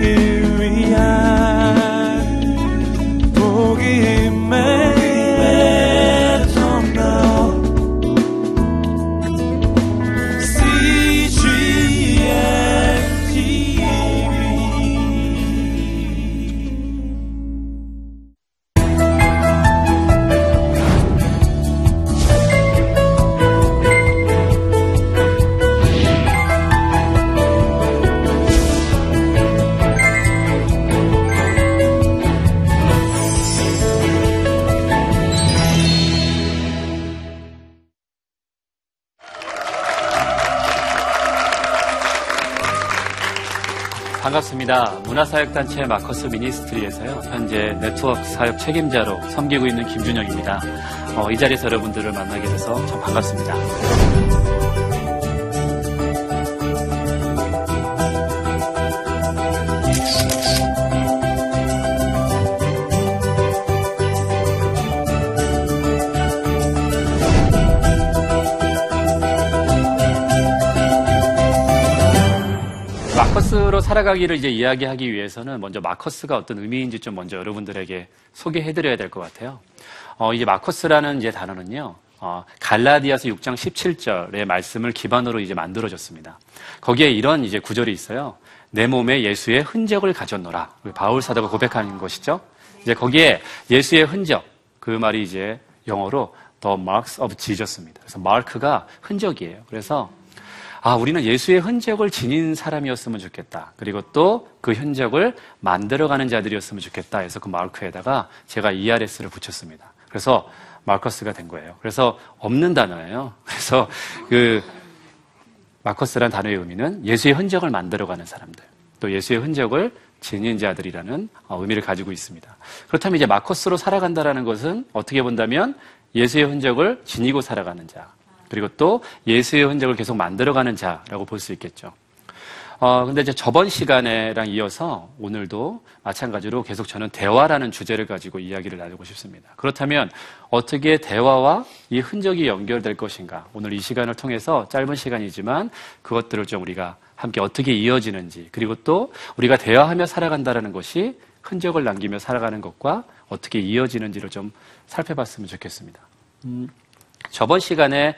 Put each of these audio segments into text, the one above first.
세 문화사역단체 마커스 미니스트리에서요. 현재 네트워크 사역 책임자로 섬기고 있는 김준영입니다. 어, 이 자리에서 여러분들을 만나게 돼서 참 반갑습니다. 마커스로 살아가기를 이제 이야기하기 위해서는 먼저 마커스가 어떤 의미인지 좀 먼저 여러분들에게 소개해드려야 될 것 같아요. 어, 이제 마커스라는 이제 단어는요, 어, 갈라디아서 6장 17절의 말씀을 기반으로 이제 만들어졌습니다. 거기에 이런 이제 구절이 있어요. 내 몸에 예수의 흔적을 가졌노라. 바울 사도가 고백하는 것이죠. 이제 거기에 예수의 흔적, 그 말이 이제 영어로 The Marks of Jesus입니다. 그래서 마크가 흔적이에요. 그래서 아, 우리는 예수의 흔적을 지닌 사람이었으면 좋겠다. 그리고 또 그 흔적을 만들어가는 자들이었으면 좋겠다 해서 그 마르크에다가 제가 ERS를 붙였습니다. 그래서 마커스가 된 거예요. 그래서 없는 단어예요. 그래서 그 마커스란 단어의 의미는 예수의 흔적을 만들어가는 사람들, 또 예수의 흔적을 지닌 자들이라는 어, 의미를 가지고 있습니다. 그렇다면 이제 마커스로 살아간다라는 것은 어떻게 본다면 예수의 흔적을 지니고 살아가는 자, 그리고 또 예수의 흔적을 계속 만들어가는 자라고 볼 수 있겠죠. 어, 근데 이제 저번 시간에랑 이어서 오늘도 마찬가지로 계속 저는 대화라는 주제를 가지고 이야기를 나누고 싶습니다. 그렇다면 어떻게 대화와 이 흔적이 연결될 것인가? 오늘 이 시간을 통해서 짧은 시간이지만 그것들을 좀 우리가 함께 어떻게 이어지는지 그리고 또 우리가 대화하며 살아간다는 것이 흔적을 남기며 살아가는 것과 어떻게 이어지는지를 좀 살펴봤으면 좋겠습니다. 음, 저번 시간에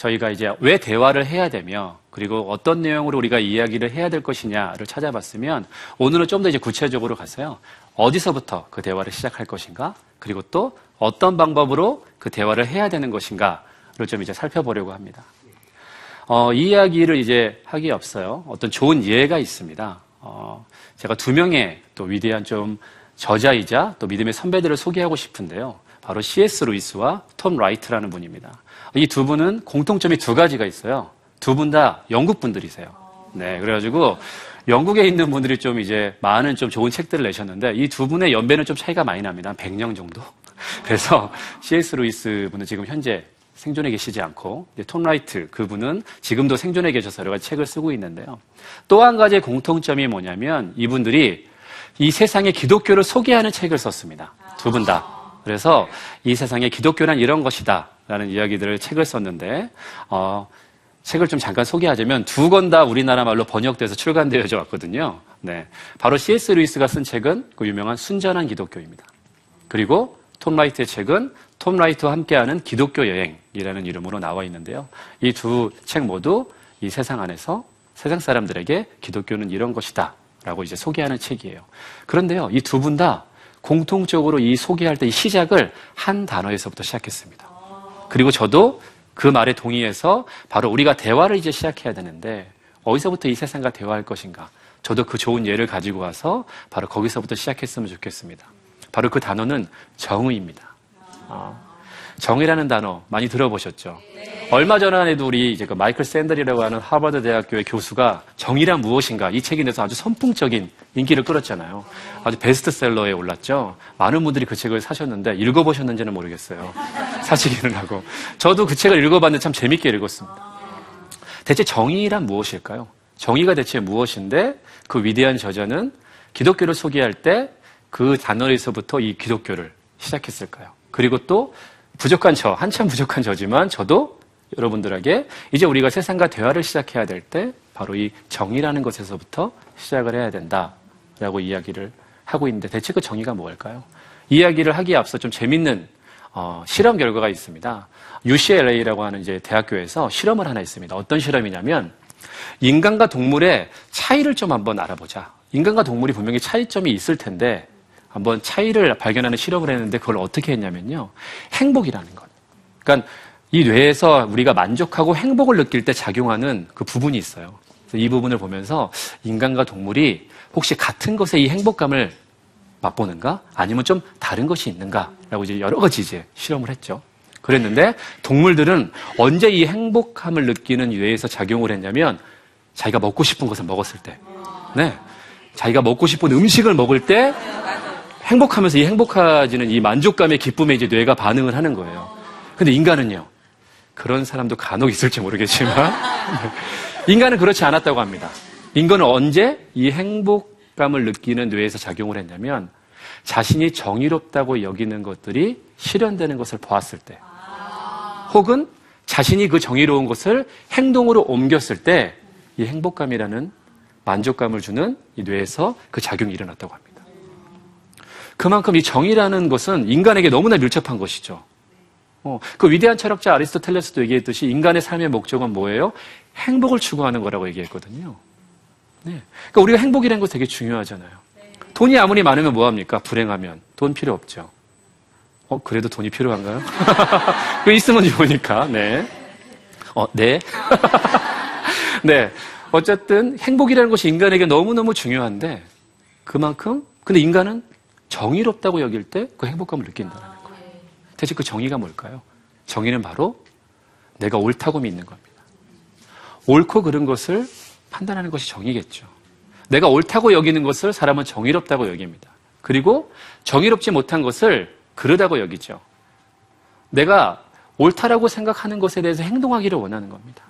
저희가 이제 왜 대화를 해야 되며 그리고 어떤 내용으로 우리가 이야기를 해야 될 것이냐를 찾아봤으면 오늘은 좀 더 이제 구체적으로 가서요. 어디서부터 그 대화를 시작할 것인가? 그리고 또 어떤 방법으로 그 대화를 해야 되는 것인가를 좀 이제 살펴보려고 합니다. 어, 이 이야기를 이제 하기에 앞서요. 어떤 좋은 예가 있습니다. 어, 제가 두 명의 또 위대한 좀 저자이자 또 믿음의 선배들을 소개하고 싶은데요. 바로 C.S. 루이스와 톰 라이트라는 분입니다. 이 두 분은 공통점이 두 가지가 있어요. 두 분 다 영국 분들이세요. 네, 그래가지고 영국에 있는 분들이 좀 이제 많은 좀 좋은 책들을 내셨는데 이 두 분의 연배는 좀 차이가 많이 납니다. 한 100년 정도. 그래서 C.S. 루이스 분은 지금 현재 생존해 계시지 않고 톰 라이트 그분은 지금도 생존해 계셔서 여러 가지 책을 쓰고 있는데요. 또 한 가지의 공통점이 뭐냐면 이분들이 이 세상의 기독교를 소개하는 책을 썼습니다. 두 분 다. 그래서 이 세상에 기독교란 이런 것이다. 라는 이야기들을 책을 썼는데, 어, 책을 좀 잠깐 소개하자면 두 권 다 우리나라 말로 번역돼서 출간되어져 왔거든요. 네. 바로 C.S. 루이스가 쓴 책은 그 유명한 순전한 기독교입니다. 그리고 톰 라이트의 책은 톰 라이트와 함께하는 기독교 여행이라는 이름으로 나와 있는데요. 이 두 책 모두 이 세상 안에서 세상 사람들에게 기독교는 이런 것이다. 라고 이제 소개하는 책이에요. 그런데요, 이 두 분 다 공통적으로 이 소개할 때 이 시작을 한 단어에서부터 시작했습니다. 그리고 저도 그 말에 동의해서 바로 우리가 대화를 이제 시작해야 되는데 어디서부터 이 세상과 대화할 것인가? 저도 그 좋은 예를 가지고 와서 바로 거기서부터 시작했으면 좋겠습니다. 바로 그 단어는 정의입니다. 어, 정의라는 단어 많이 들어보셨죠? 얼마 전에도 우리 이제 그 마이클 샌들이라고 하는 하버드 대학교의 교수가 정의란 무엇인가 이 책에 대해서 아주 선풍적인 인기를 끌었잖아요. 아주 베스트셀러에 올랐죠. 많은 분들이 그 책을 사셨는데 읽어보셨는지는 모르겠어요. 사시기는 하고. 저도 그 책을 읽어봤는데 참 재밌게 읽었습니다. 대체 정의란 무엇일까요? 정의가 대체 무엇인데 그 위대한 저자는 기독교를 소개할 때 그 단어에서부터 이 기독교를 시작했을까요? 그리고 또 부족한 저, 한참 부족한 저지만 저도 여러분들에게 이제 우리가 세상과 대화를 시작해야 될 때 바로 이 정의라는 것에서부터 시작을 해야 된다. 정의라고 이야기를 하고 있는데 대체 그 정의가 뭘까요? 이야기를 하기에 앞서 좀 재밌는 어, 실험 결과가 있습니다. UCLA라고 하는 이제 대학교에서 실험을 하나 있습니다. 어떤 실험이냐면 인간과 동물의 차이를 좀 한번 알아보자. 인간과 동물이 분명히 차이점이 있을 텐데 한번 차이를 발견하는 실험을 했는데 그걸 어떻게 했냐면요. 행복이라는 것. 그러니까 이 뇌에서 우리가 만족하고 행복을 느낄 때 작용하는 그 부분이 있어요. 이 부분을 보면서 인간과 동물이 혹시 같은 것에 이 행복감을 맛보는가? 아니면 좀 다른 것이 있는가? 라고 이제 여러 가지 이제 실험을 했죠. 그랬는데 동물들은 언제 이 행복함을 느끼는 뇌에서 작용을 했냐면 자기가 먹고 싶은 것을 먹었을 때. 네. 자기가 먹고 싶은 음식을 먹을 때 행복하면서 이 행복해지는 이 만족감의 기쁨에 이제 뇌가 반응을 하는 거예요. 근데 인간은요. 그런 사람도 간혹 있을지 모르겠지만 인간은 그렇지 않았다고 합니다. 인간은 언제 이 행복감을 느끼는 뇌에서 작용을 했냐면 자신이 정의롭다고 여기는 것들이 실현되는 것을 보았을 때 혹은 자신이 그 정의로운 것을 행동으로 옮겼을 때 이 행복감이라는 만족감을 주는 이 뇌에서 그 작용이 일어났다고 합니다. 그만큼 이 정의라는 것은 인간에게 너무나 밀접한 것이죠. 어, 그 위대한 철학자 아리스토텔레스도 얘기했듯이 인간의 삶의 목적은 뭐예요? 행복을 추구하는 거라고 얘기했거든요. 네. 그러니까 우리가 행복이라는 거 되게 중요하잖아요. 돈이 아무리 많으면 뭐합니까? 불행하면. 돈 필요 없죠. 어, 그래도 돈이 필요한가요? 그 있으면 좋으니까, 네. 어, 네. 네. 어쨌든 행복이라는 것이 인간에게 너무너무 중요한데 그만큼 근데 인간은 정의롭다고 여길 때 그 행복감을 느낀다는 거예요. 대체 그 정의가 뭘까요? 정의는 바로 내가 옳다고 믿는 겁니다. 옳고 그른 것을 판단하는 것이 정의겠죠. 내가 옳다고 여기는 것을 사람은 정의롭다고 여깁니다. 그리고 정의롭지 못한 것을 그르다고 여기죠. 내가 옳다라고 생각하는 것에 대해서 행동하기를 원하는 겁니다.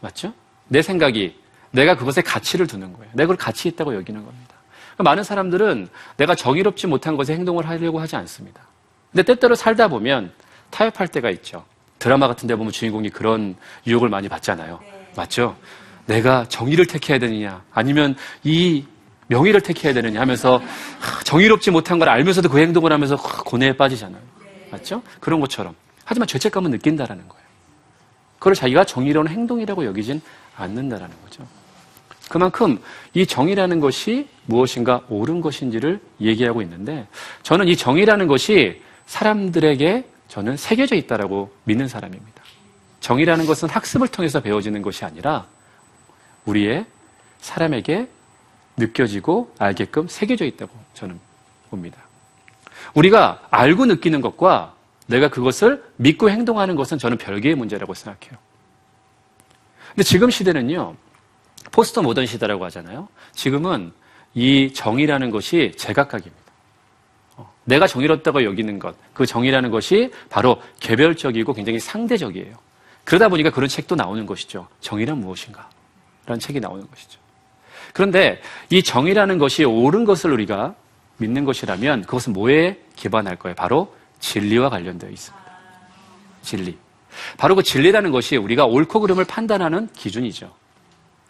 맞죠? 내 생각이 내가 그것에 가치를 두는 거예요. 내가 그걸 가치 있다고 여기는 겁니다. 많은 사람들은 내가 정의롭지 못한 것에 행동을 하려고 하지 않습니다. 근데 때때로 살다 보면 타협할 때가 있죠. 드라마 같은 데 보면 주인공이 그런 유혹을 많이 받잖아요. 맞죠? 내가 정의를 택해야 되느냐, 아니면 이 명의를 택해야 되느냐 하면서 정의롭지 못한 걸 알면서도 그 행동을 하면서 고뇌에 빠지잖아요. 맞죠? 그런 것처럼. 하지만 죄책감은 느낀다라는 거예요. 그걸 자기가 정의로운 행동이라고 여기진 않는다라는 거죠. 그만큼 이 정의라는 것이 무엇인가 옳은 것인지를 얘기하고 있는데 저는 이 정의라는 것이 사람들에게 저는 새겨져 있다라고 믿는 사람입니다. 정의라는 것은 학습을 통해서 배워지는 것이 아니라 우리의 사람에게 느껴지고 알게끔 새겨져 있다고 저는 봅니다. 우리가 알고 느끼는 것과 내가 그것을 믿고 행동하는 것은 저는 별개의 문제라고 생각해요. 근데 지금 시대는요, 포스트 모던 시대라고 하잖아요. 지금은 이 정의라는 것이 제각각입니다. 어, 내가 정의롭다고 여기는 것, 그 정의라는 것이 바로 개별적이고 굉장히 상대적이에요. 그러다 보니까 그런 책도 나오는 것이죠. 정의란 무엇인가? 라는 책이 나오는 것이죠. 그런데 이 정의라는 것이 옳은 것을 우리가 믿는 것이라면 그것은 뭐에 기반할 거예요? 바로 진리와 관련되어 있습니다. 진리. 바로 그 진리라는 것이 우리가 옳고 그름을 판단하는 기준이죠.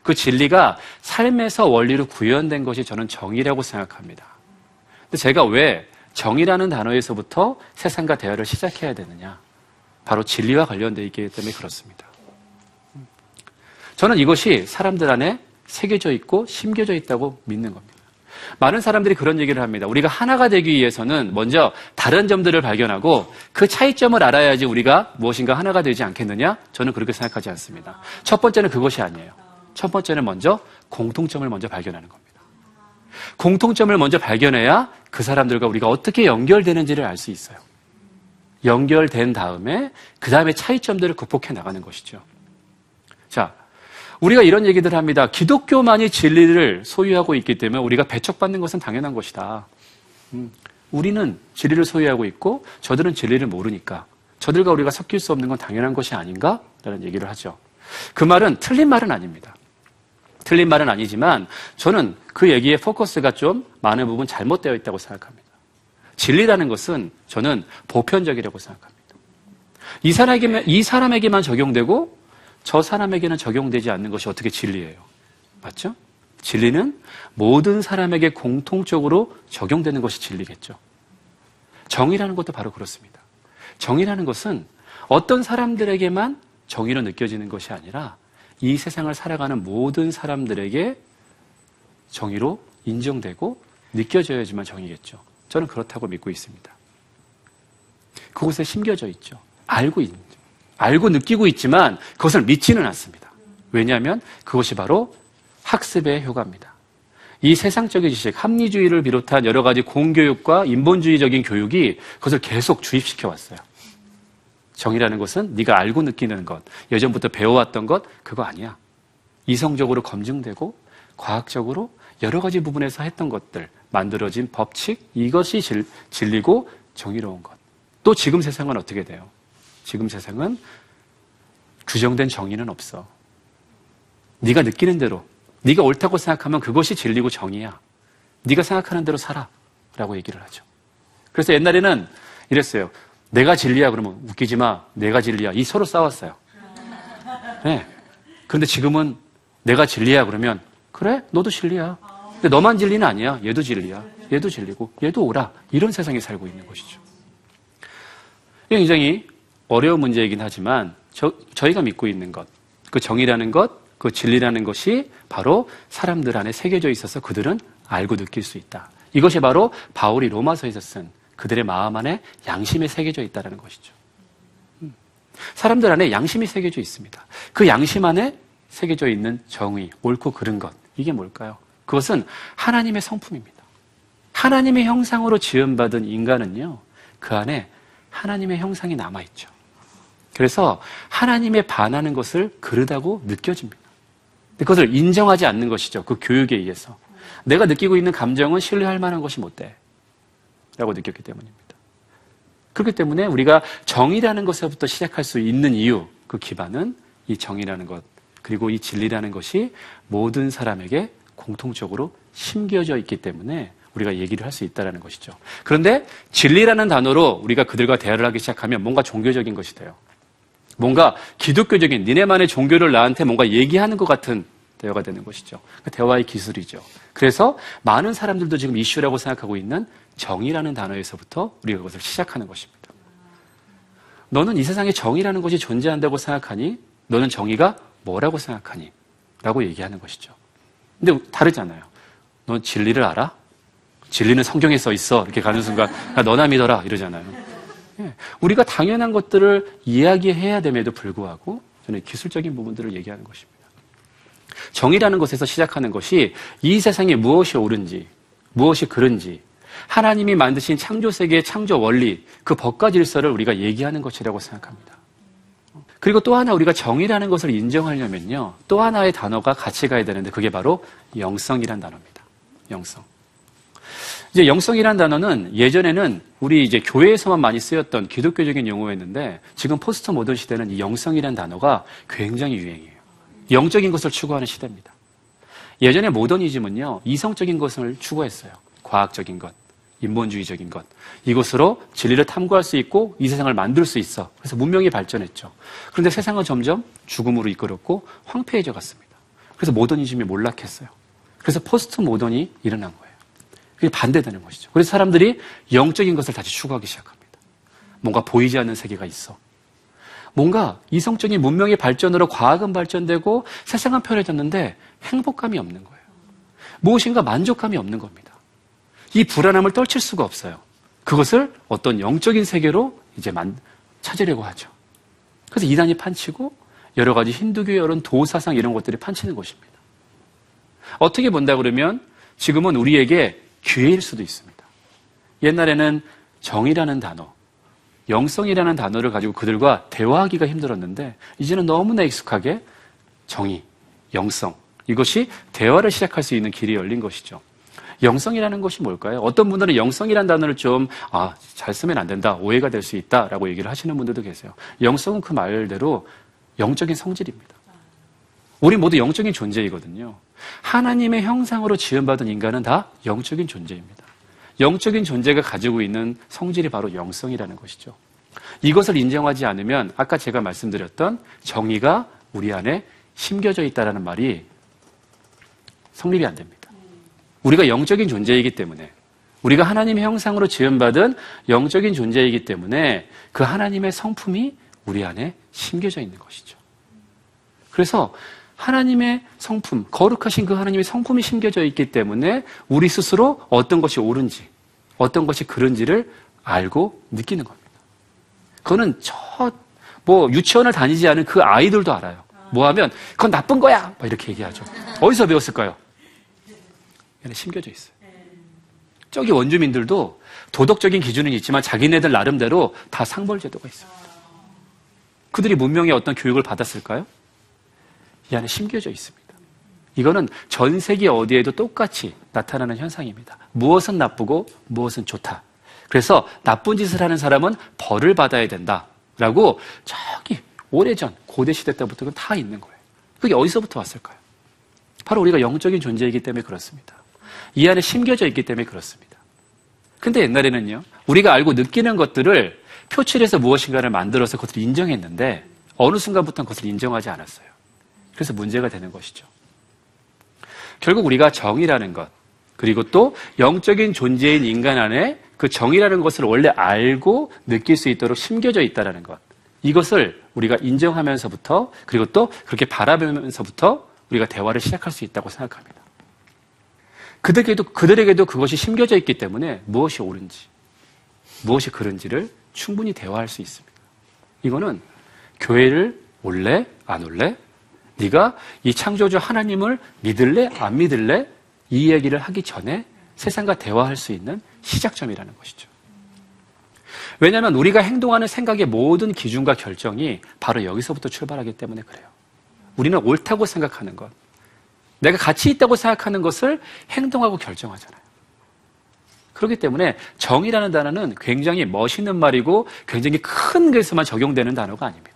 그 진리가 삶에서 원리로 구현된 것이 저는 정의라고 생각합니다. 근데 제가 왜 정의라는 단어에서부터 세상과 대화를 시작해야 되느냐? 바로 진리와 관련되어 있기 때문에 그렇습니다. 저는 이것이 사람들 안에 새겨져 있고 심겨져 있다고 믿는 겁니다. 많은 사람들이 그런 얘기를 합니다. 우리가 하나가 되기 위해서는 먼저 다른 점들을 발견하고 그 차이점을 알아야지 우리가 무엇인가 하나가 되지 않겠느냐? 저는 그렇게 생각하지 않습니다. 첫 번째는 그것이 아니에요. 첫 번째는 먼저 공통점을 먼저 발견하는 겁니다. 공통점을 먼저 발견해야 그 사람들과 우리가 어떻게 연결되는지를 알 수 있어요. 연결된 다음에 그 다음에 차이점들을 극복해 나가는 것이죠. 자, 우리가 이런 얘기들 합니다. 기독교만이 진리를 소유하고 있기 때문에 우리가 배척받는 것은 당연한 것이다. 음, 우리는 진리를 소유하고 있고 저들은 진리를 모르니까 저들과 우리가 섞일 수 없는 건 당연한 것이 아닌가? 라는 얘기를 하죠. 그 말은 틀린 말은 아닙니다. 틀린 말은 아니지만 저는 그 얘기의 포커스가 좀 많은 부분 잘못되어 있다고 생각합니다. 진리라는 것은 저는 보편적이라고 생각합니다. 이 사람에게만, 이 사람에게만 적용되고 저 사람에게는 적용되지 않는 것이 어떻게 진리예요? 맞죠? 진리는 모든 사람에게 공통적으로 적용되는 것이 진리겠죠. 정의라는 것도 바로 그렇습니다. 정의라는 것은 어떤 사람들에게만 정의로 느껴지는 것이 아니라 이 세상을 살아가는 모든 사람들에게 정의로 인정되고 느껴져야지만 정의겠죠. 저는 그렇다고 믿고 있습니다. 그곳에 심겨져 있죠. 알고 있죠. 알고 느끼고 있지만 그것을 믿지는 않습니다. 왜냐하면 그것이 바로 학습의 효과입니다. 이 세상적인 지식, 합리주의를 비롯한 여러 가지 공교육과 인본주의적인 교육이 그것을 계속 주입시켜 왔어요. 정의라는 것은 네가 알고 느끼는 것, 예전부터 배워왔던 것, 그거 아니야. 이성적으로 검증되고 과학적으로 여러 가지 부분에서 했던 것들, 만들어진 법칙, 이것이 질, 진리고 정의로운 것. 또 지금 세상은 어떻게 돼요? 지금 세상은 규정된 정의는 없어. 네가 느끼는 대로, 네가 옳다고 생각하면 그것이 진리고 정의야. 네가 생각하는 대로 살아라고 얘기를 하죠. 그래서 옛날에는 이랬어요. 내가 진리야 그러면 웃기지 마. 내가 진리야. 이 서로 싸웠어요. 네. 그런데 지금은 내가 진리야 그러면 그래 너도 진리야. 근데 너만 진리는 아니야. 얘도 진리야. 얘도 진리고 얘도 오라. 이런 세상에 살고 있는 것이죠. 이게 굉장히 어려운 문제이긴 하지만 저, 저희가 믿고 있는 것, 그 정의라는 것, 그 진리라는 것이 바로 사람들 안에 새겨져 있어서 그들은 알고 느낄 수 있다. 이것이 바로 바울이 로마서에서 쓴 그들의 마음 안에 양심에 새겨져 있다는 것이죠. 음. 사람들 안에 양심이 새겨져 있습니다. 그 양심 안에 새겨져 있는 정의, 옳고 그른 것. 이게 뭘까요? 그것은 하나님의 성품입니다. 하나님의 형상으로 지음받은 인간은요, 그 안에 하나님의 형상이 남아있죠. 그래서 하나님에 반하는 것을 그르다고 느껴집니다. 그것을 인정하지 않는 것이죠. 그 교육에 의해서. 내가 느끼고 있는 감정은 신뢰할 만한 것이 못 돼. 라고 느꼈기 때문입니다. 그렇기 때문에 우리가 정의라는 것에부터 시작할 수 있는 이유, 그 기반은 이 정의라는 것, 그리고 이 진리라는 것이 모든 사람에게 공통적으로 심겨져 있기 때문에 우리가 얘기를 할 수 있다는 것이죠. 그런데 진리라는 단어로 우리가 그들과 대화를 하기 시작하면 뭔가 종교적인 것이 돼요. 뭔가 기독교적인 니네만의 종교를 나한테 뭔가 얘기하는 것 같은 대화가 되는 것이죠. 그 대화의 기술이죠. 그래서 많은 사람들도 지금 이슈라고 생각하고 있는 정의라는 단어에서부터 우리가 그것을 시작하는 것입니다. 너는 이 세상에 정의라는 것이 존재한다고 생각하니? 너는 정의가 뭐라고 생각하니? 라고 얘기하는 것이죠. 근데 다르잖아요. 넌 진리를 알아? 진리는 성경에 써 있어. 이렇게 가는 순간, 나 너나 믿어라. 이러잖아요. 예. 우리가 당연한 것들을 이야기해야 됨에도 불구하고 저는 기술적인 부분들을 얘기하는 것입니다. 정의라는 것에서 시작하는 것이 이 세상에 무엇이 옳은지, 무엇이 그른지, 하나님이 만드신 창조 세계의 창조 원리, 그 법과 질서를 우리가 얘기하는 것이라고 생각합니다. 그리고 또 하나 우리가 정의라는 것을 인정하려면요. 또 하나의 단어가 같이 가야 되는데 그게 바로 영성이란 단어입니다. 영성. 이제 영성이란 단어는 예전에는 우리 이제 교회에서만 많이 쓰였던 기독교적인 용어였는데 지금 포스트 모던 시대는 이 영성이란 단어가 굉장히 유행이에요. 영적인 것을 추구하는 시대입니다. 예전에 모더니즘은요, 이성적인 것을 추구했어요. 과학적인 것, 인본주의적인 것. 이것으로 진리를 탐구할 수 있고 이 세상을 만들 수 있어. 그래서 문명이 발전했죠. 그런데 세상은 점점 죽음으로 이끌었고 황폐해져 갔습니다. 그래서 모더니즘이 몰락했어요. 그래서 포스트 모던이 일어난 거예요. 그게 반대되는 것이죠. 그래서 사람들이 영적인 것을 다시 추구하기 시작합니다. 뭔가 보이지 않는 세계가 있어. 뭔가 이성적인 문명의 발전으로 과학은 발전되고 세상은 편해졌는데 행복감이 없는 거예요. 무엇인가 만족감이 없는 겁니다. 이 불안함을 떨칠 수가 없어요. 그것을 어떤 영적인 세계로 이제 만, 찾으려고 하죠. 그래서 이단이 판치고 여러 가지 힌두교 여러 도사상 이런 것들이 판치는 것입니다. 어떻게 본다 그러면 지금은 우리에게 기회일 수도 있습니다. 옛날에는 정이라는 단어, 영성이라는 단어를 가지고 그들과 대화하기가 힘들었는데 이제는 너무나 익숙하게 정의, 영성 이것이 대화를 시작할 수 있는 길이 열린 것이죠. 영성이라는 것이 뭘까요? 어떤 분들은 영성이라는 단어를 좀, 아, 잘 쓰면 안 된다. 오해가 될 수 있다. 라고 얘기를 하시는 분들도 계세요. 영성은 그 말대로 영적인 성질입니다. 우리 모두 영적인 존재이거든요. 하나님의 형상으로 지음받은 인간은 다 영적인 존재입니다. 영적인 존재가 가지고 있는 성질이 바로 영성이라는 것이죠. 이것을 인정하지 않으면 아까 제가 말씀드렸던 정의가 우리 안에 심겨져 있다라는 말이 성립이 안 됩니다. 우리가 영적인 존재이기 때문에 우리가 하나님의 형상으로 지음받은 영적인 존재이기 때문에 그 하나님의 성품이 우리 안에 심겨져 있는 것이죠. 그래서 하나님의 성품, 거룩하신 그 하나님의 성품이 심겨져 있기 때문에 우리 스스로 어떤 것이 옳은지, 어떤 것이 그른지를 알고 느끼는 겁니다. 그거는 저, 뭐, 유치원을 다니지 않은 그 아이들도 알아요. 뭐 하면, 그건 나쁜 거야! 막 이렇게 얘기하죠. 어디서 배웠을까요? 얘는 심겨져 있어요. 저기 원주민들도 도덕적인 기준은 있지만 자기네들 나름대로 다 상벌제도가 있습니다. 그들이 문명의 어떤 교육을 받았을까요? 이 안에 심겨져 있습니다. 이거는 전 세계 어디에도 똑같이 나타나는 현상입니다. 무엇은 나쁘고 무엇은 좋다. 그래서 나쁜 짓을 하는 사람은 벌을 받아야 된다 라고 저기 오래전 고대 시대 때부터 다 있는 거예요. 그게 어디서부터 왔을까요? 바로 우리가 영적인 존재이기 때문에 그렇습니다. 이 안에 심겨져 있기 때문에 그렇습니다. 근데 옛날에는요, 우리가 알고 느끼는 것들을 표출해서 무엇인가를 만들어서 그것을 인정했는데 어느 순간부터는 그것을 인정하지 않았어요. 그래서 문제가 되는 것이죠. 결국 우리가 정이라는 것, 그리고 또 영적인 존재인 인간 안에 그 정이라는 것을 원래 알고 느낄 수 있도록 심겨져 있다는 것. 이것을 우리가 인정하면서부터 그리고 또 그렇게 바라보면서부터 우리가 대화를 시작할 수 있다고 생각합니다. 그들에게도, 그들에게도 그것이 심겨져 있기 때문에 무엇이 옳은지, 무엇이 그른지를 충분히 대화할 수 있습니다. 이거는 교회를 올래? 안 올래? 네가 이 창조주 하나님을 믿을래? 안 믿을래? 이 이야기를 하기 전에 세상과 대화할 수 있는 시작점이라는 것이죠. 왜냐하면 우리가 행동하는 생각의 모든 기준과 결정이 바로 여기서부터 출발하기 때문에 그래요. 우리는 옳다고 생각하는 것, 내가 가치 있다고 생각하는 것을 행동하고 결정하잖아요. 그렇기 때문에 정의라는 단어는 굉장히 멋있는 말이고 굉장히 큰 곳에서만 적용되는 단어가 아닙니다.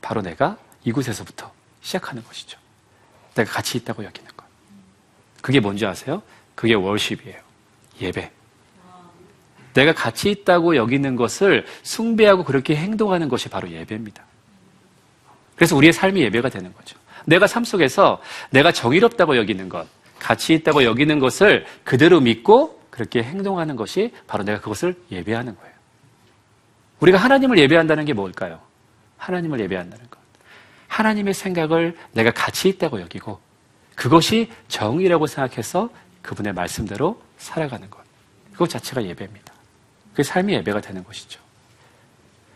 바로 내가 이곳에서부터 시작하는 것이죠. 내가 가치 있다고 여기는 것. 그게 뭔지 아세요? 그게 월십이에요. 예배. 내가 가치 있다고 여기는 것을 숭배하고 그렇게 행동하는 것이 바로 예배입니다. 그래서 우리의 삶이 예배가 되는 거죠. 내가 삶 속에서 내가 정의롭다고 여기는 것, 가치 있다고 여기는 것을 그대로 믿고 그렇게 행동하는 것이 바로 내가 그것을 예배하는 거예요. 우리가 하나님을 예배한다는 게 뭘까요? 하나님을 예배한다는 것. 하나님의 생각을 내가 가치 있다고 여기고 그것이 정의라고 생각해서 그분의 말씀대로 살아가는 것. 그것 자체가 예배입니다. 그게 삶의 예배가 되는 것이죠.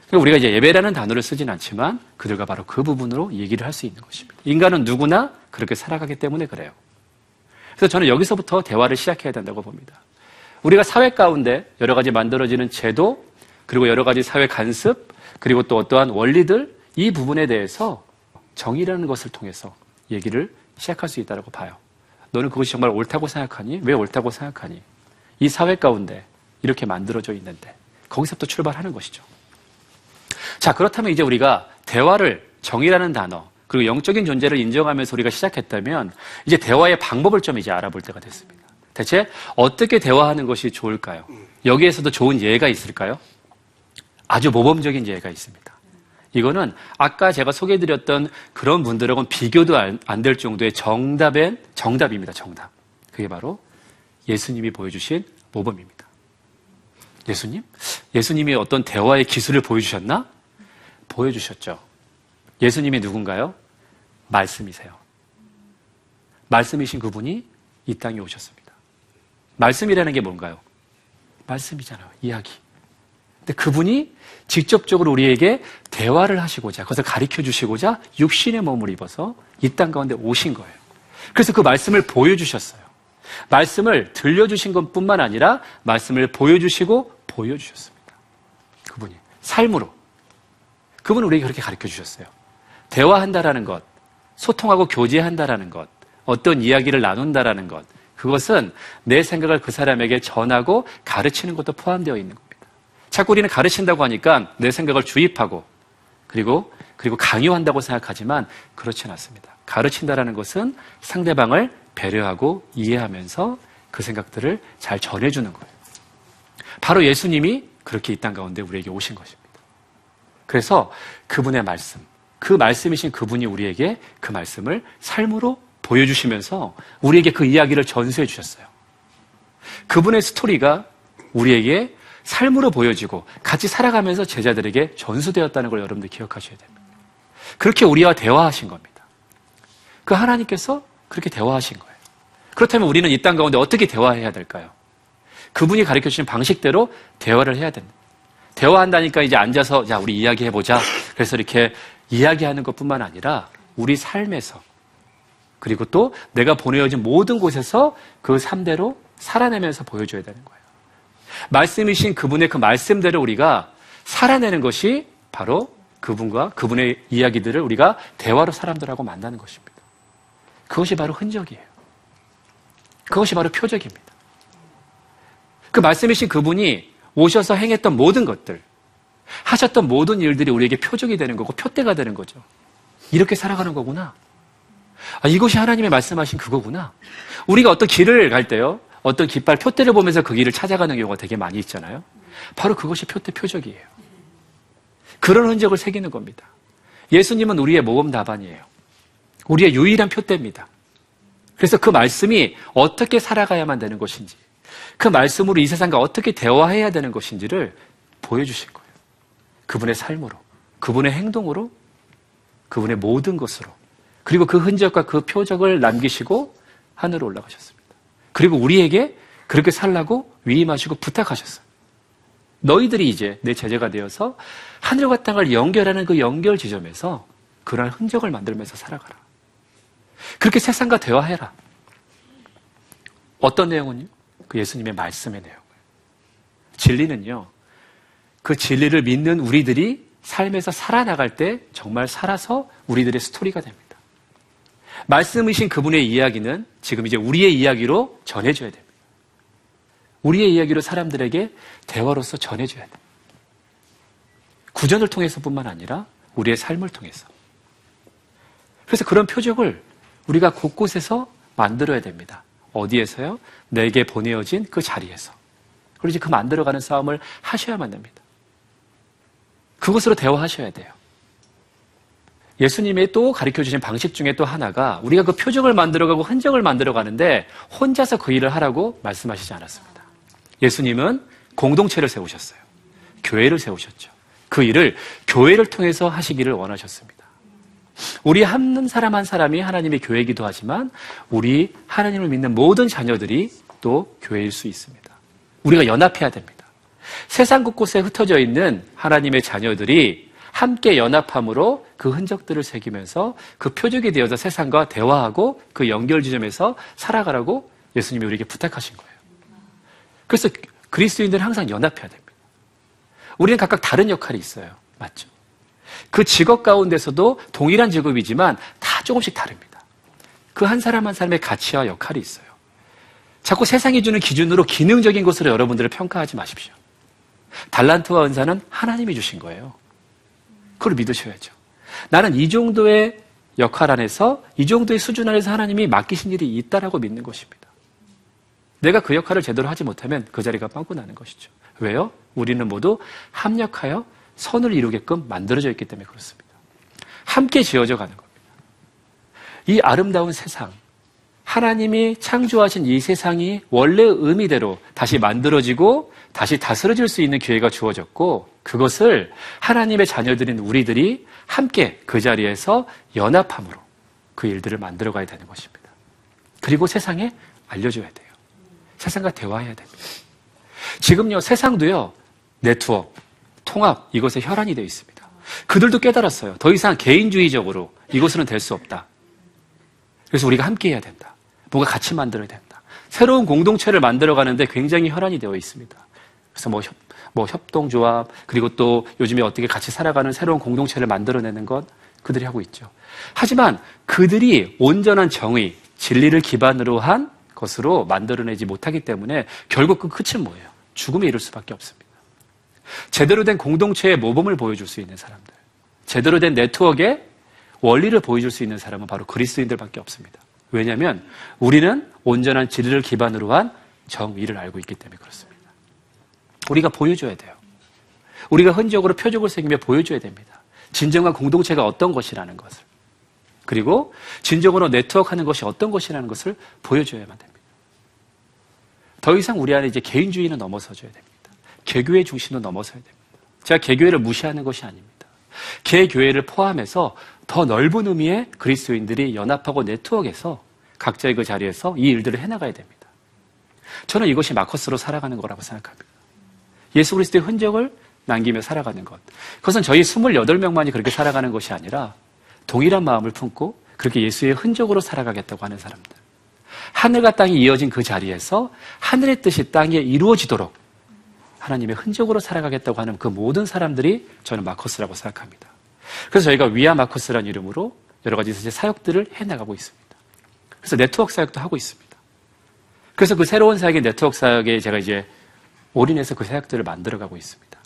그러니까 우리가 이제 예배라는 단어를 쓰진 않지만 그들과 바로 그 부분으로 얘기를 할 수 있는 것입니다. 인간은 누구나 그렇게 살아가기 때문에 그래요. 그래서 저는 여기서부터 대화를 시작해야 된다고 봅니다. 우리가 사회 가운데 여러 가지 만들어지는 제도, 그리고 여러 가지 사회 간섭, 그리고 또 어떠한 원리들, 이 부분에 대해서 정의라는 것을 통해서 얘기를 시작할 수 있다고 봐요. 너는 그것이 정말 옳다고 생각하니? 왜 옳다고 생각하니? 이 사회 가운데 이렇게 만들어져 있는데 거기서부터 출발하는 것이죠. 자, 그렇다면 이제 우리가 대화를 정의라는 단어, 그리고 영적인 존재를 인정하면서 우리가 시작했다면 이제 대화의 방법을 좀 이제 알아볼 때가 됐습니다. 대체 어떻게 대화하는 것이 좋을까요? 여기에서도 좋은 예가 있을까요? 아주 모범적인 예가 있습니다. 이거는 아까 제가 소개해드렸던 그런 분들하고는 비교도 안 될 정도의 정답의 정답입니다. 정답. 그게 바로 예수님이 보여주신 모범입니다. 예수님? 예수님이 어떤 대화의 기술을 보여주셨나? 보여주셨죠. 예수님이 누군가요? 말씀이세요. 말씀이신 그분이 이 땅에 오셨습니다. 말씀이라는 게 뭔가요? 말씀이잖아요. 이야기. 근데 그분이 직접적으로 우리에게 대화를 하시고자, 그것을 가르쳐 주시고자 육신의 몸을 입어서 이 땅 가운데 오신 거예요. 그래서 그 말씀을 보여주셨어요. 말씀을 들려주신 것 뿐만 아니라 말씀을 보여주시고 보여주셨습니다. 그분이. 삶으로. 그분은 우리에게 그렇게 가르쳐 주셨어요. 대화한다라는 것, 소통하고 교제한다라는 것, 어떤 이야기를 나눈다라는 것, 그것은 내 생각을 그 사람에게 전하고 가르치는 것도 포함되어 있는 겁니다. 자꾸 우리는 가르친다고 하니까 내 생각을 주입하고 그리고 그리고 강요한다고 생각하지만 그렇지는 않습니다. 가르친다라는 것은 상대방을 배려하고 이해하면서 그 생각들을 잘 전해주는 거예요. 바로 예수님이 그렇게 이 땅 가운데 우리에게 오신 것입니다. 그래서 그분의 말씀, 그 말씀이신 그분이 우리에게 그 말씀을 삶으로 보여주시면서 우리에게 그 이야기를 전수해 주셨어요. 그분의 스토리가 우리에게 삶으로 보여지고 같이 살아가면서 제자들에게 전수되었다는 걸 여러분들 기억하셔야 됩니다. 그렇게 우리와 대화하신 겁니다. 그 하나님께서 그렇게 대화하신 거예요. 그렇다면 우리는 이 땅 가운데 어떻게 대화해야 될까요? 그분이 가르쳐 주신 방식대로 대화를 해야 됩니다. 대화한다니까 이제 앉아서 자 우리 이야기해 보자. 그래서 이렇게 이야기하는 것뿐만 아니라 우리 삶에서 그리고 또 내가 보내어진 모든 곳에서 그 삶대로 살아내면서 보여줘야 되는 거예요. 말씀이신 그분의 그 말씀대로 우리가 살아내는 것이 바로 그분과 그분의 이야기들을 우리가 대화로 사람들하고 만나는 것입니다. 그것이 바로 흔적이에요. 그것이 바로 표적입니다. 그 말씀이신 그분이 오셔서 행했던 모든 것들, 하셨던 모든 일들이 우리에게 표적이 되는 거고 표대가 되는 거죠. 이렇게 살아가는 거구나. 아, 이것이 하나님의 말씀하신 그거구나. 우리가 어떤 길을 갈 때요, 어떤 깃발 표대를 보면서 그 길을 찾아가는 경우가 되게 많이 있잖아요. 바로 그것이 표대 표적이에요. 그런 흔적을 새기는 겁니다. 예수님은 우리의 모범 답안이에요. 우리의 유일한 표대입니다. 그래서 그 말씀이 어떻게 살아가야만 되는 것인지, 그 말씀으로 이 세상과 어떻게 대화해야 되는 것인지를 보여주신 거예요. 그분의 삶으로, 그분의 행동으로, 그분의 모든 것으로, 그리고 그 흔적과 그 표적을 남기시고 하늘로 올라가셨습니다. 그리고 우리에게 그렇게 살라고 위임하시고 부탁하셨어요. 너희들이 이제 내 제자가 되어서 하늘과 땅을 연결하는 그 연결 지점에서 그러한 흔적을 만들면서 살아가라. 그렇게 세상과 대화해라. 어떤 내용은요? 그 예수님의 말씀의 내용을. 진리는요, 그 진리를 믿는 우리들이 삶에서 살아나갈 때 정말 살아서 우리들의 스토리가 됩니다. 말씀이신 그분의 이야기는 지금 이제 우리의 이야기로 전해줘야 됩니다. 우리의 이야기로 사람들에게 대화로서 전해줘야 됩니다. 구전을 통해서뿐만 아니라 우리의 삶을 통해서. 그래서 그런 표적을 우리가 곳곳에서 만들어야 됩니다. 어디에서요? 내게 보내어진 그 자리에서. 그리고 이제 그 만들어가는 싸움을 하셔야만 됩니다. 그것으로 대화하셔야 돼요. 예수님의 또 가르쳐 주신 방식 중에 또 하나가 우리가 그 표적을 만들어가고 흔적을 만들어가는데 혼자서 그 일을 하라고 말씀하시지 않았습니다. 예수님은 공동체를 세우셨어요. 교회를 세우셨죠. 그 일을 교회를 통해서 하시기를 원하셨습니다. 우리 한 사람 한 사람이 하나님의 교회이기도 하지만 우리 하나님을 믿는 모든 자녀들이 또 교회일 수 있습니다. 우리가 연합해야 됩니다. 세상 곳곳에 흩어져 있는 하나님의 자녀들이 함께 연합함으로 그 흔적들을 새기면서 그 표적이 되어서 세상과 대화하고 그 연결 지점에서 살아가라고 예수님이 우리에게 부탁하신 거예요. 그래서 그리스도인들은 항상 연합해야 됩니다. 우리는 각각 다른 역할이 있어요. 맞죠? 그 직업 가운데서도 동일한 직업이지만 다 조금씩 다릅니다. 그 한 사람 한 사람의 가치와 역할이 있어요. 자꾸 세상이 주는 기준으로 기능적인 것으로 여러분들을 평가하지 마십시오. 달란트와 은사는 하나님이 주신 거예요. 그걸 믿으셔야죠. 나는 이 정도의 역할 안에서 이 정도의 수준 안에서 하나님이 맡기신 일이 있다라고 믿는 것입니다. 내가 그 역할을 제대로 하지 못하면 그 자리가 빵꾸 나는 것이죠. 왜요? 우리는 모두 합력하여 선을 이루게끔 만들어져 있기 때문에 그렇습니다. 함께 지어져 가는 겁니다. 이 아름다운 세상, 하나님이 창조하신 이 세상이 원래 의미대로 다시 만들어지고 다시 다스려질 수 있는 기회가 주어졌고 그것을 하나님의 자녀들인 우리들이 함께 그 자리에서 연합함으로 그 일들을 만들어 가야 되는 것입니다. 그리고 세상에 알려줘야 돼요. 세상과 대화해야 됩니다. 지금요, 세상도요, 네트워크, 통합, 이것에 혈안이 되어 있습니다. 그들도 깨달았어요. 더 이상 개인주의적으로 이것은 될수 없다. 그래서 우리가 함께 해야 된다. 뭔가 같이 만들어야 된다. 새로운 공동체를 만들어 가는데 굉장히 혈안이 되어 있습니다. 그래서 뭐, 협, 뭐 협동조합, 그리고 또 요즘에 어떻게 같이 살아가는 새로운 공동체를 만들어내는 것, 그들이 하고 있죠. 하지만 그들이 온전한 정의, 진리를 기반으로 한 것으로 만들어내지 못하기 때문에 결국 그 끝은 뭐예요? 죽음에 이를 수밖에 없습니다. 제대로 된 공동체의 모범을 보여줄 수 있는 사람들, 제대로 된 네트워크의 원리를 보여줄 수 있는 사람은 바로 그리스도인들밖에 없습니다. 왜냐하면 우리는 온전한 진리를 기반으로 한 정의를 알고 있기 때문에 그렇습니다. 우리가 보여줘야 돼요. 우리가 흔적으로 표적을 새기며 보여줘야 됩니다. 진정한 공동체가 어떤 것이라는 것을. 그리고 진정으로 네트워크하는 것이 어떤 것이라는 것을 보여줘야만 됩니다. 더 이상 우리 안에 이제 개인주의는 넘어서줘야 됩니다. 개교의 중심도 넘어서야 됩니다. 제가 개교회를 무시하는 것이 아닙니다. 개교회를 포함해서 더 넓은 의미의 그리스도인들이 연합하고 네트워크해서 각자의 그 자리에서 이 일들을 해나가야 됩니다. 저는 이것이 마커스로 살아가는 거라고 생각합니다. 예수 그리스도의 흔적을 남기며 살아가는 것. 그것은 저희 28명만이 그렇게 살아가는 것이 아니라 동일한 마음을 품고 그렇게 예수의 흔적으로 살아가겠다고 하는 사람들. 하늘과 땅이 이어진 그 자리에서 하늘의 뜻이 땅에 이루어지도록 하나님의 흔적으로 살아가겠다고 하는 그 모든 사람들이 저는 마커스라고 생각합니다. 그래서 저희가 위아 마커스라는 이름으로 여러 가지 사역들을 해나가고 있습니다. 그래서 네트워크 사역도 하고 있습니다. 그래서 그 새로운 사역의 네트워크 사역에 제가 이제 올인해서 그 사역들을 만들어가고 있습니다.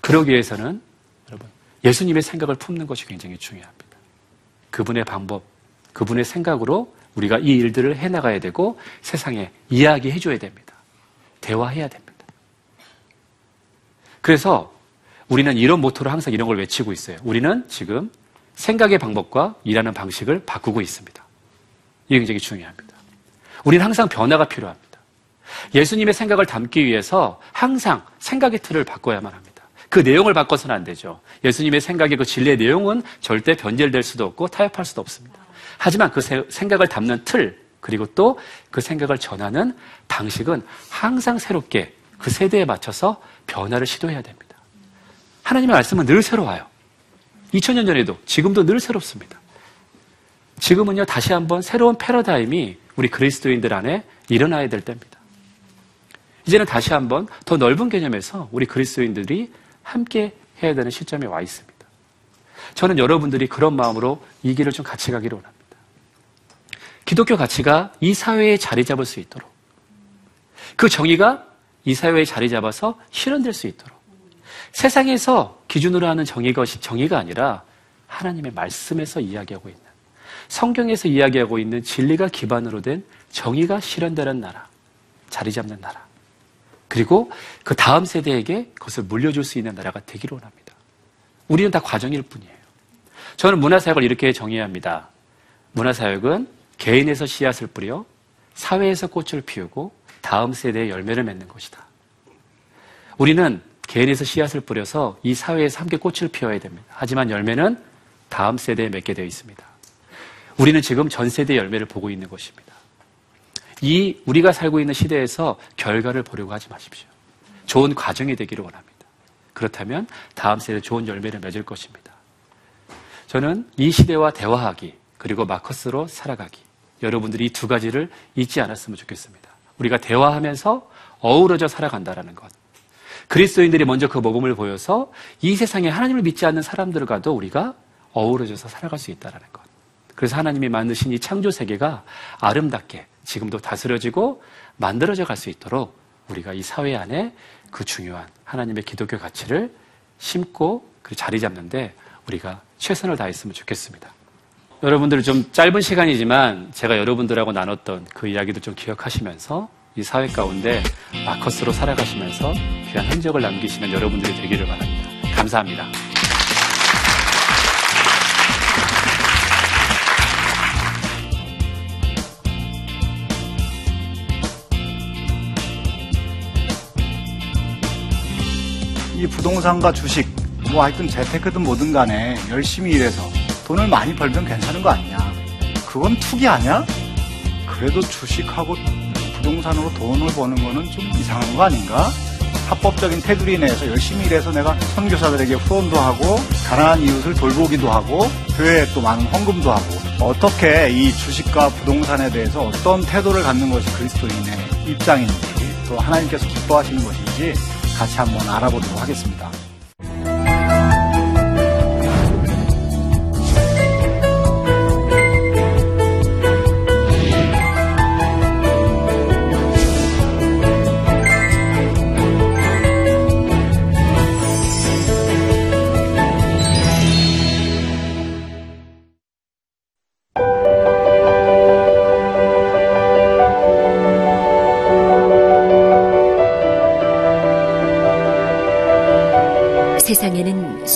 그러기 위해서는 여러분 예수님의 생각을 품는 것이 굉장히 중요합니다. 그분의 방법, 그분의 생각으로 우리가 이 일들을 해나가야 되고 세상에 이야기해줘야 됩니다. 대화해야 됩니다. 그래서 우리는 이런 모토로 항상 이런 걸 외치고 있어요. 우리는 지금 생각의 방법과 일하는 방식을 바꾸고 있습니다. 이게 굉장히 중요합니다. 우리는 항상 변화가 필요합니다. 예수님의 생각을 담기 위해서 항상 생각의 틀을 바꿔야만 합니다. 그 내용을 바꿔서는 안 되죠. 예수님의 생각의 그 진리의 내용은 절대 변질될 수도 없고 타협할 수도 없습니다. 하지만 그 생각을 담는 틀, 그리고 또 그 생각을 전하는 방식은 항상 새롭게 그 세대에 맞춰서 변화를 시도해야 됩니다. 하나님의 말씀은 늘 새로워요. 2000년 전에도 지금도 늘 새롭습니다. 지금은요 다시 한번 새로운 패러다임이 우리 그리스도인들 안에 일어나야 될 때입니다. 이제는 다시 한번 더 넓은 개념에서 우리 그리스도인들이 함께 해야 되는 시점에 와 있습니다. 저는 여러분들이 그런 마음으로 이 길을 좀 같이 가기를 원합니다. 기독교 가치가 이 사회에 자리 잡을 수 있도록 그 정의가 이 사회에 자리 잡아서 실현될 수 있도록 세상에서 기준으로 하는 정의가, 정의가 아니라 하나님의 말씀에서 이야기하고 있는 성경에서 이야기하고 있는 진리가 기반으로 된 정의가 실현되는 나라, 자리 잡는 나라. 그리고 그 다음 세대에게 그것을 물려줄 수 있는 나라가 되기를 원합니다. 우리는 다 과정일 뿐이에요. 저는 문화사역을 이렇게 정의합니다. 문화사역은 개인에서 씨앗을 뿌려 사회에서 꽃을 피우고 다음 세대의 열매를 맺는 것이다. 우리는 개인에서 씨앗을 뿌려서 이 사회에서 함께 꽃을 피워야 됩니다. 하지만 열매는 다음 세대에 맺게 되어 있습니다. 우리는 지금 전 세대의 열매를 보고 있는 것입니다. 이 우리가 살고 있는 시대에서 결과를 보려고 하지 마십시오. 좋은 과정이 되기를 원합니다. 그렇다면 다음 세대 좋은 열매를 맺을 것입니다. 저는 이 시대와 대화하기 그리고 마커스로 살아가기 여러분들이 이 두 가지를 잊지 않았으면 좋겠습니다. 우리가 대화하면서 어우러져 살아간다라는 것. 그리스도인들이 먼저 그 모범을 보여서 이 세상에 하나님을 믿지 않는 사람들과도 우리가 어우러져서 살아갈 수 있다라는 것. 그래서 하나님이 만드신 이 창조 세계가 아름답게 지금도 다스려지고 만들어져 갈 수 있도록 우리가 이 사회 안에 그 중요한 하나님의 기독교 가치를 심고 그 자리 잡는데 우리가 최선을 다했으면 좋겠습니다. 여러분들 좀 짧은 시간이지만 제가 여러분들하고 나눴던 그 이야기도 좀 기억하시면서 이 사회 가운데 마커스로 살아가시면서 귀한 흔적을 남기시는 여러분들이 되기를 바랍니다. 감사합니다. 이 부동산과 주식, 뭐 하여튼 재테크든 뭐든 간에 열심히 일해서 돈을 많이 벌면 괜찮은 거 아니냐. 그건 투기 아니야? 그래도 주식하고 부동산으로 돈을 버는 거는 좀 이상한 거 아닌가? 합법적인 테두리 내에서 열심히 일해서 내가 선교사들에게 후원도 하고 가난한 이웃을 돌보기도 하고 교회에 또 많은 헌금도 하고 어떻게 이 주식과 부동산에 대해서 어떤 태도를 갖는 것이 그리스도인의 입장인지 또 하나님께서 기뻐하시는 것인지 같이 한번 알아보도록 하겠습니다.